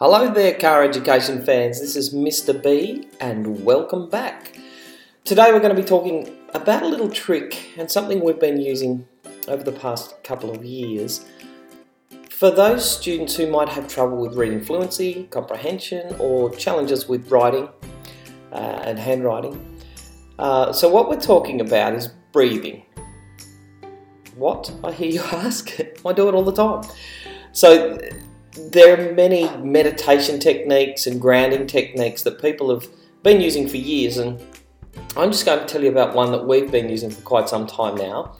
Hello there, car education fans. This is Mr. B, and welcome back. Today, we're going to be talking about a little trick and something we've been using over the past couple of years for those students who might have trouble with reading fluency, comprehension, or challenges with writing uh, and handwriting. Uh, so, what we're talking about is breathing. What? I hear you ask. I do it all the time. So, there are many meditation techniques and grounding techniques that people have been using for years, and I'm just going to tell you about one that we've been using for quite some time now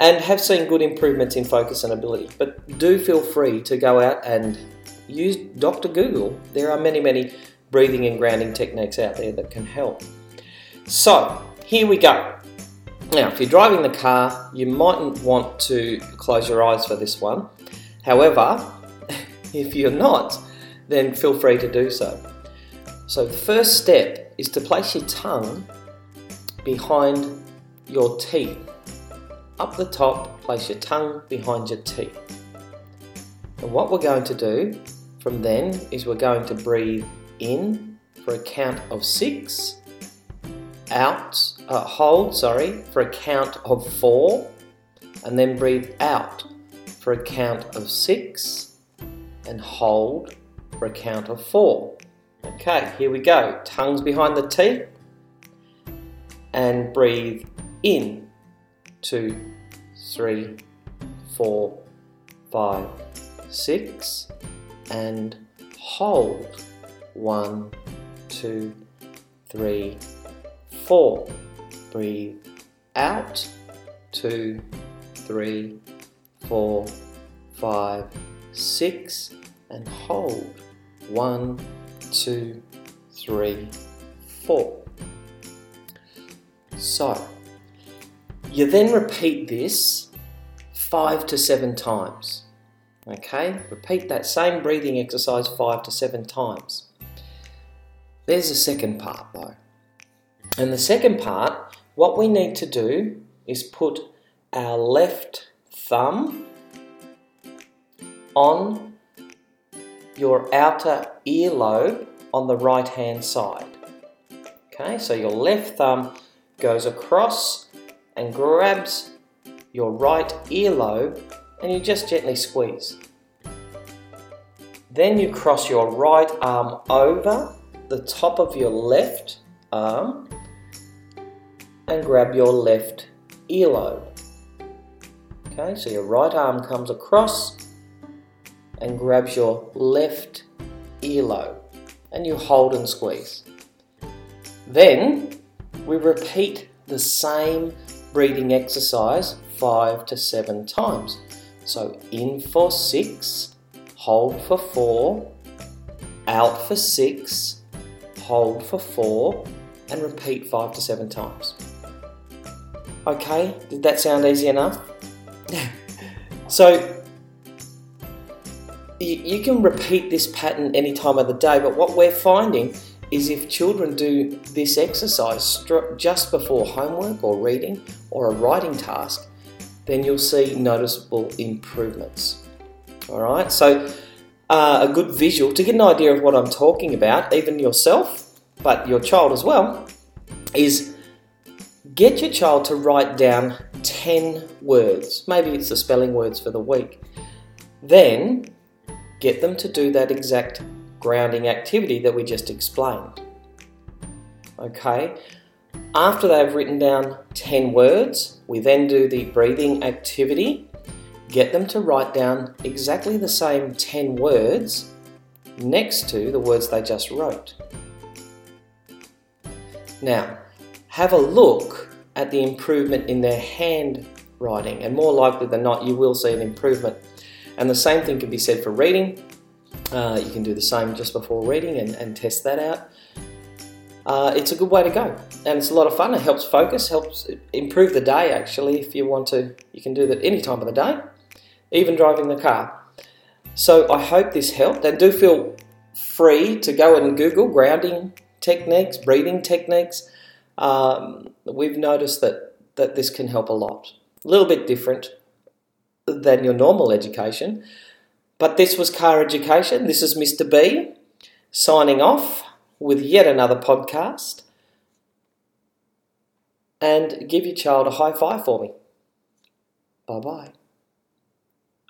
and have seen good improvements in focus and ability. But do feel free to go out and use Dr. Google. There are many, many breathing and grounding techniques out there that can help. So, here we go. Now, if you're driving the car, you mightn't want to close your eyes for this one. However, if you're not, then feel free to do so. So, the first step is to place your tongue behind your teeth. Up the top, place your tongue behind your teeth. And what we're going to do from then is we're going to breathe in for a count of six, out, uh, hold, sorry, for a count of four, and then breathe out for a count of six, and hold for a count of four. Okay, here we go. Tongues behind the teeth. And breathe in. Two, three, four, five, six. And hold. One, two, three, four. Breathe out. Two, three, four, five, six, and hold. One, two, three, four. So, you then repeat this five to seven times. Okay, repeat that same breathing exercise five to seven times. There's the second part though. And the second part, what we need to do is put our left thumb on your outer earlobe on the right hand side. Okay, so your left thumb goes across and grabs your right earlobe and you just gently squeeze. Then you cross your right arm over the top of your left arm and grab your left earlobe. Okay, so your right arm comes across and grabs your left earlobe and you hold and squeeze. Then we repeat the same breathing exercise five to seven times. So in for six, hold for four, out for six, hold for four, and repeat five to seven times. Okay, did that sound easy enough? so you, you can repeat this pattern any time of the day, but what we're finding is if children do this exercise just before homework or reading or a writing task, then you'll see noticeable improvements. All right, so uh, a good visual to get an idea of what I'm talking about, even yourself, but your child as well, is get your child to write down 10 words. Maybe it's the spelling words for the week. Then get them to do that exact grounding activity that we just explained. Okay, after they've written down 10 words, we then do the breathing activity. Get them to write down exactly the same 10 words next to the words they just wrote. Now, have a look at the improvement in their handwriting, and more likely than not, you will see an improvement and the same thing can be said for reading. Uh, you can do the same just before reading and, and test that out. Uh, it's a good way to go, and it's a lot of fun. It helps focus, helps improve the day. Actually, if you want to, you can do that any time of the day, even driving the car. So I hope this helped, and do feel free to go and Google grounding techniques, breathing techniques. Um, we've noticed that that this can help a lot. A little bit different, than your normal education, But this was Car Education. This is Mr. B signing off with yet another podcast. And give your child a high five for me. Bye bye.